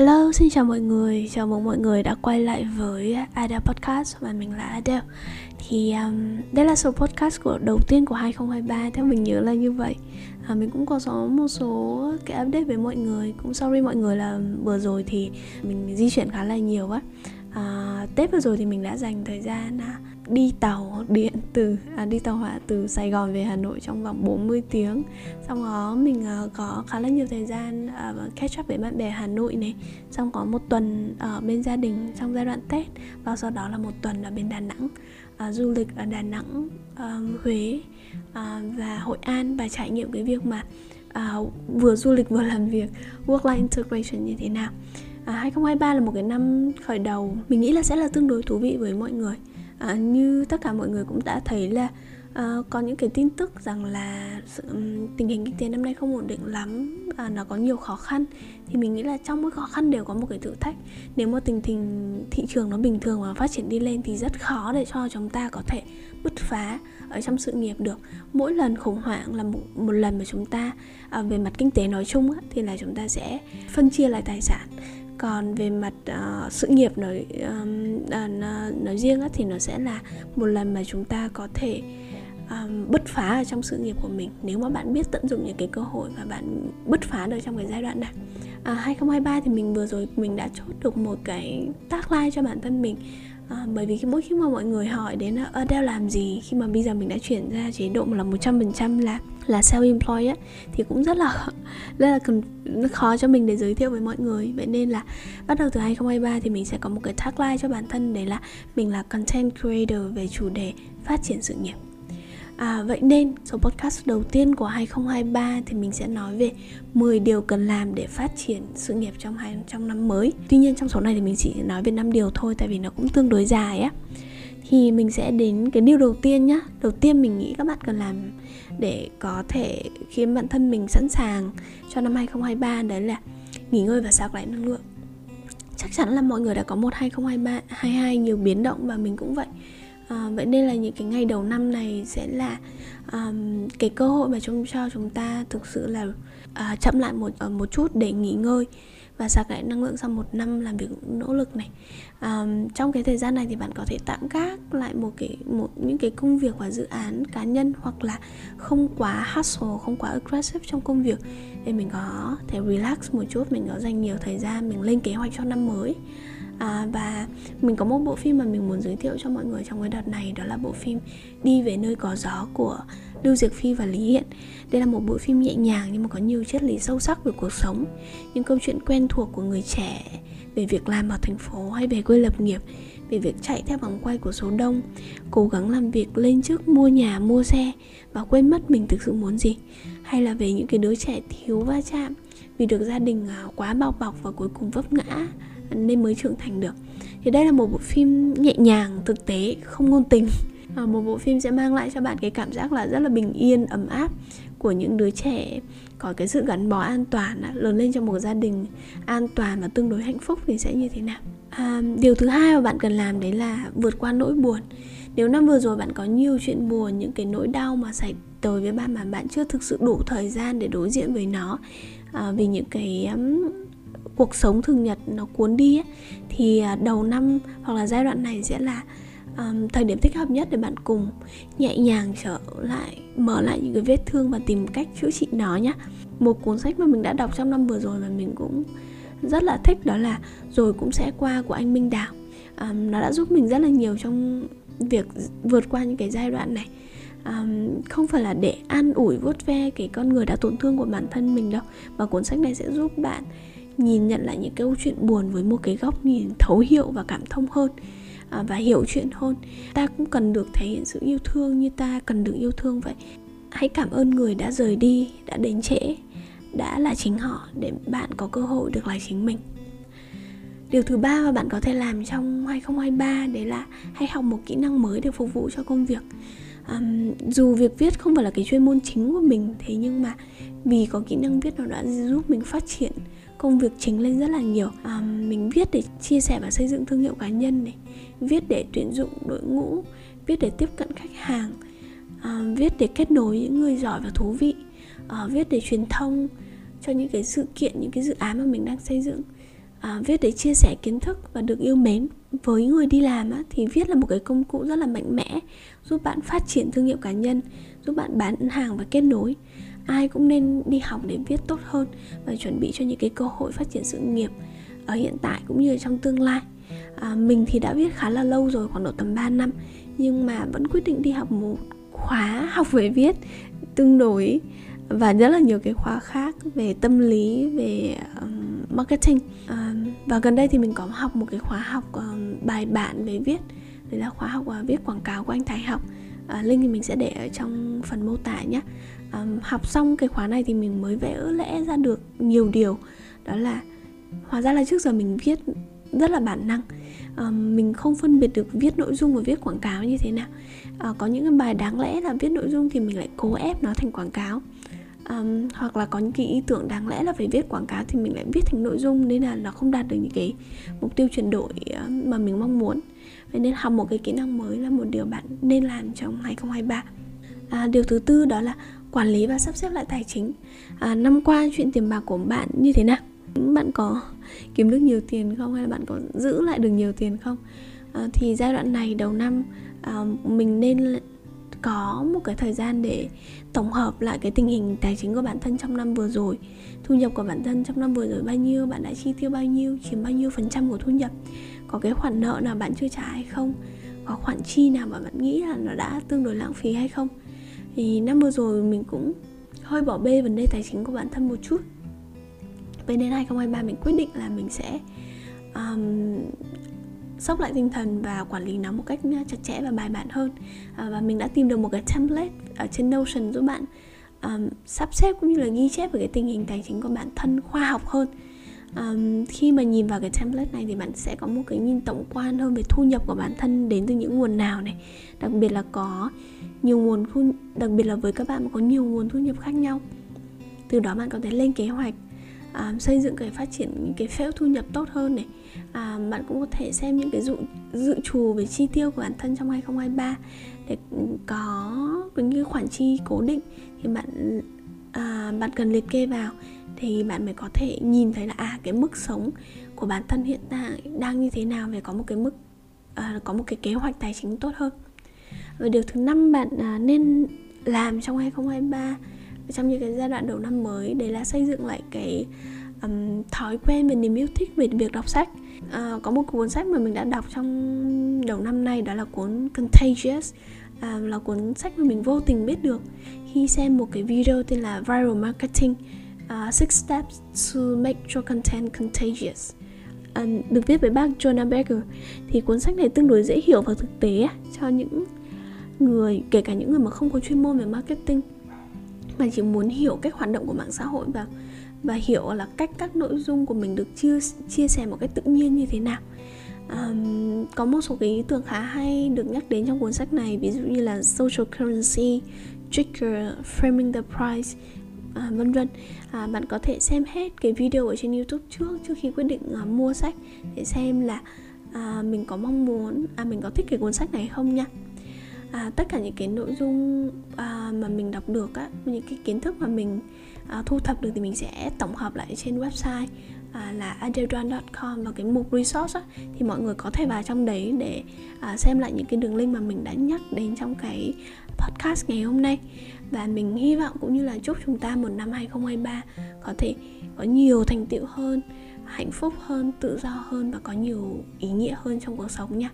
Hello, xin chào mọi người, chào mừng mọi người đã quay lại với Adele Podcast và mình là Adele Thì um, đây là số podcast của đầu tiên của 2023, theo mình nhớ là như vậy. À, Mình cũng có số một số cái update với mọi người. Cũng sorry mọi người là vừa rồi thì mình di chuyển khá là nhiều á à, Tết vừa rồi thì mình đã dành thời gian à, đi tàu điện từ à, đi tàu hỏa từ Sài Gòn về Hà Nội trong vòng 40 tiếng. Xong đó mình à, có khá là nhiều thời gian à, catch up với bạn bè Hà Nội này. Xong có một tuần ở bên gia đình trong giai đoạn Tết và sau đó là một tuần ở bên Đà Nẵng. À, du lịch ở Đà Nẵng à, Huế à, và Hội An và trải nghiệm cái việc mà à, vừa du lịch vừa làm việc work life integration như thế nào à, 2023 là một cái năm khởi đầu. Mình nghĩ là sẽ là tương đối thú vị với mọi người. À, như tất cả mọi người cũng đã thấy là uh, có những cái tin tức rằng là sự, um, tình hình kinh tế năm nay không ổn định lắm và nó có nhiều khó khăn. Thì mình nghĩ là trong mỗi khó khăn đều có một cái thử thách. Nếu mà tình hình thị trường nó bình thường và phát triển đi lên thì rất khó để cho chúng ta có thể bứt phá ở trong sự nghiệp được. Mỗi lần khủng hoảng là một, một lần mà chúng ta à, về mặt kinh tế nói chung á, thì là chúng ta sẽ phân chia lại tài sản còn về mặt uh, sự nghiệp nói um, uh, nói riêng á, thì nó sẽ là một lần mà chúng ta có thể um, bứt phá ở trong sự nghiệp của mình. Nếu mà bạn biết tận dụng những cái cơ hội và bạn bứt phá được trong cái giai đoạn này. À, 2023 thì mình vừa rồi mình đã chốt được một cái tagline cho bản thân mình. À, bởi vì khi mỗi khi mà mọi người hỏi đến là ở đeo làm gì? Khi mà bây giờ mình đã chuyển ra chế độ là 100% là là self employed á thì cũng rất là rất là cần khó cho mình để giới thiệu với mọi người vậy nên là bắt đầu từ 2023 thì mình sẽ có một cái tagline cho bản thân đấy là mình là content creator về chủ đề phát triển sự nghiệp À, vậy nên số podcast đầu tiên của 2023 thì mình sẽ nói về 10 điều cần làm để phát triển sự nghiệp trong hai trong năm mới. Tuy nhiên trong số này thì mình chỉ nói về 5 điều thôi tại vì nó cũng tương đối dài á. Thì mình sẽ đến cái điều đầu tiên nhá. Đầu tiên mình nghĩ các bạn cần làm để có thể khiến bản thân mình sẵn sàng cho năm 2023 đấy là nghỉ ngơi và sạc lại năng lượng. Chắc chắn là mọi người đã có một 2023 22 nhiều biến động và mình cũng vậy à, vậy nên là những cái ngày đầu năm này sẽ là um, cái cơ hội mà chúng cho chúng ta thực sự là uh, chậm lại một uh, một chút để nghỉ ngơi và sạc lại năng lượng sau một năm làm việc nỗ lực này. Um, trong cái thời gian này thì bạn có thể tạm gác lại một cái một những cái công việc và dự án cá nhân hoặc là không quá hustle không quá aggressive trong công việc. Để mình có thể relax một chút mình có dành nhiều thời gian mình lên kế hoạch cho năm mới. À, và mình có một bộ phim mà mình muốn giới thiệu cho mọi người trong cái đợt này đó là bộ phim đi về nơi có gió của Lưu Diệc Phi và Lý Hiện. Đây là một bộ phim nhẹ nhàng nhưng mà có nhiều triết lý sâu sắc về cuộc sống. Những câu chuyện quen thuộc của người trẻ về việc làm ở thành phố hay về quê lập nghiệp, về việc chạy theo vòng quay của số đông, cố gắng làm việc lên trước mua nhà, mua xe và quên mất mình thực sự muốn gì. Hay là về những cái đứa trẻ thiếu va chạm vì được gia đình à, quá bao bọc và cuối cùng vấp ngã nên mới trưởng thành được. Thì đây là một bộ phim nhẹ nhàng, thực tế, không ngôn tình à, một bộ phim sẽ mang lại cho bạn cái cảm giác là rất là bình yên ấm áp của những đứa trẻ có cái sự gắn bó an toàn lớn lên trong một gia đình an toàn và tương đối hạnh phúc thì sẽ như thế nào? À, điều thứ hai mà bạn cần làm đấy là vượt qua nỗi buồn. Nếu năm vừa rồi bạn có nhiều chuyện buồn những cái nỗi đau mà xảy tới với bạn mà bạn chưa thực sự đủ thời gian để đối diện với nó à, vì những cái um, cuộc sống thường nhật nó cuốn đi ấy, thì à, đầu năm hoặc là giai đoạn này sẽ là um, thời điểm thích hợp nhất để bạn cùng nhẹ nhàng trở lại mở lại những cái vết thương và tìm cách chữa trị nó nhé một cuốn sách mà mình đã đọc trong năm vừa rồi và mình cũng rất là thích đó là rồi cũng sẽ qua của anh Minh Đào. Um, nó đã giúp mình rất là nhiều trong việc vượt qua những cái giai đoạn này. Um, không phải là để an ủi vuốt ve cái con người đã tổn thương của bản thân mình đâu mà cuốn sách này sẽ giúp bạn nhìn nhận lại những câu chuyện buồn với một cái góc nhìn thấu hiểu và cảm thông hơn. À, và hiểu chuyện hơn. Ta cũng cần được thể hiện sự yêu thương như ta cần được yêu thương vậy. Hãy cảm ơn người đã rời đi đã đến trễ đã là chính họ để bạn có cơ hội được là chính mình. Điều thứ ba mà bạn có thể làm trong 2023 đấy là hãy học một kỹ năng mới để phục vụ cho công việc. Um, dù việc viết không phải là cái chuyên môn chính của mình thế nhưng mà vì có kỹ năng viết nó đã giúp mình phát triển công việc chính lên rất là nhiều. Um, mình viết để chia sẻ và xây dựng thương hiệu cá nhân này viết để tuyển dụng đội ngũ viết để tiếp cận khách hàng à, viết để kết nối những người giỏi và thú vị à, viết để truyền thông cho những cái sự kiện những cái dự án mà mình đang xây dựng à, viết để chia sẻ kiến thức và được yêu mến. Với người đi làm á, thì viết là một cái công cụ rất là mạnh mẽ giúp bạn phát triển thương hiệu cá nhân giúp bạn bán hàng và kết nối. Ai cũng nên đi học để viết tốt hơn và chuẩn bị cho những cái cơ hội phát triển sự nghiệp ở hiện tại cũng như trong tương lai à, mình thì đã viết khá là lâu rồi khoảng độ tầm 3 năm nhưng mà vẫn quyết định đi học một khóa học về viết tương đối và rất là nhiều cái khóa khác về tâm lý về um, marketing. Um, và gần đây thì mình có học một cái khóa học um, bài bản về viết. Đấy là khóa học uh, viết quảng cáo của anh Thái học. Uh, link thì mình sẽ để ở trong phần mô tả nhé. Um, học xong cái khóa này thì mình mới vẽ lẽ ra được nhiều điều. Đó là hóa ra là trước giờ mình viết rất là bản năng. À, mình không phân biệt được viết nội dung và viết quảng cáo như thế nào. À, có những cái bài đáng lẽ là viết nội dung thì mình lại cố ép nó thành quảng cáo. Um, hoặc là có những cái ý tưởng đáng lẽ là phải viết quảng cáo thì mình lại viết thành nội dung nên là nó không đạt được những cái mục tiêu chuyển đổi mà mình mong muốn. Vậy nên học một cái kỹ năng mới là một điều bạn nên làm trong 2023 à, điều thứ tư đó là quản lý và sắp xếp lại tài chính. À, năm qua chuyện tiền bạc của bạn như thế nào? Bạn có kiếm được nhiều tiền không? Hay là bạn có giữ lại được nhiều tiền không? À, thì giai đoạn này đầu năm à, mình nên có một cái thời gian để tổng hợp lại cái tình hình tài chính của bản thân trong năm vừa rồi. Thu nhập của bản thân trong năm vừa rồi bao nhiêu? Bạn đã chi tiêu bao nhiêu? Chiếm bao nhiêu phần trăm của thu nhập? Có cái khoản nợ nào bạn chưa trả hay không? Có khoản chi nào mà bạn nghĩ là nó đã tương đối lãng phí hay không? Thì năm vừa rồi mình cũng hơi bỏ bê vấn đề tài chính của bản thân một chút. Vậy nên 2023 mình quyết định là mình sẽ um, sốc lại tinh thần và quản lý nó một cách ờ, chặt chẽ và bài bản hơn. À, và mình đã tìm được một cái template ở trên Notion giúp bạn um, sắp xếp cũng như là ghi chép về cái tình hình tài chính của bản thân khoa học hơn. Um, khi mà nhìn vào cái template này thì bạn sẽ có một cái nhìn tổng quan hơn về thu nhập của bản thân đến từ những nguồn nào này. Đặc biệt là có nhiều nguồn thu đặc biệt là với các bạn mà có nhiều nguồn thu nhập khác nhau. Từ đó bạn có thể lên kế hoạch à, xây dựng cái phát triển những cái phễu thu nhập tốt hơn này. À, bạn cũng có thể xem những cái dự, dự trù về chi tiêu của bản thân trong 2023 để có những cái khoản chi cố định thì bạn à, bạn cần liệt kê vào thì bạn mới có thể nhìn thấy là à cái mức sống của bản thân hiện tại đang như thế nào để có một cái mức à, có một cái kế hoạch tài chính tốt hơn. Và điều thứ năm bạn à, nên làm trong 2023 trong những cái giai đoạn đầu năm mới đấy là xây dựng lại cái um, thói quen về niềm yêu thích về việc đọc sách. À, có một cuốn sách mà mình đã đọc trong đầu năm nay đó là cuốn Contagious à, là cuốn sách mà mình vô tình biết được khi xem một cái video tên là Viral Marketing uh, Six Steps to Make Your Content Contagious. À, được viết bởi bác Jonah Berger. Thì cuốn sách này tương đối dễ hiểu và thực tế cho những người kể cả những người mà không có chuyên môn về marketing mà chỉ muốn hiểu cách hoạt động của mạng xã hội và và hiểu là cách các nội dung của mình được chia chia sẻ một cách tự nhiên như thế nào. Um, có một số cái ý tưởng khá hay được nhắc đến trong cuốn sách này ví dụ như là social currency trigger framing the price à, vân vân. À, bạn có thể xem hết cái video ở trên youtube trước trước khi quyết định à, mua sách để xem là à, mình có mong muốn à mình có thích cái cuốn sách này không nha à, tất cả những cái nội dung à, mà mình đọc được á những cái kiến thức mà mình à, thu thập được thì mình sẽ tổng hợp lại trên website à, là aderan.com và cái mục resource á, thì mọi người có thể vào trong đấy để à, xem lại những cái đường link mà mình đã nhắc đến trong cái podcast ngày hôm nay. Và mình hy vọng cũng như là chúc chúng ta một năm 2023 có thể có nhiều thành tựu hơn hạnh phúc hơn tự do hơn và có nhiều ý nghĩa hơn trong cuộc sống nha.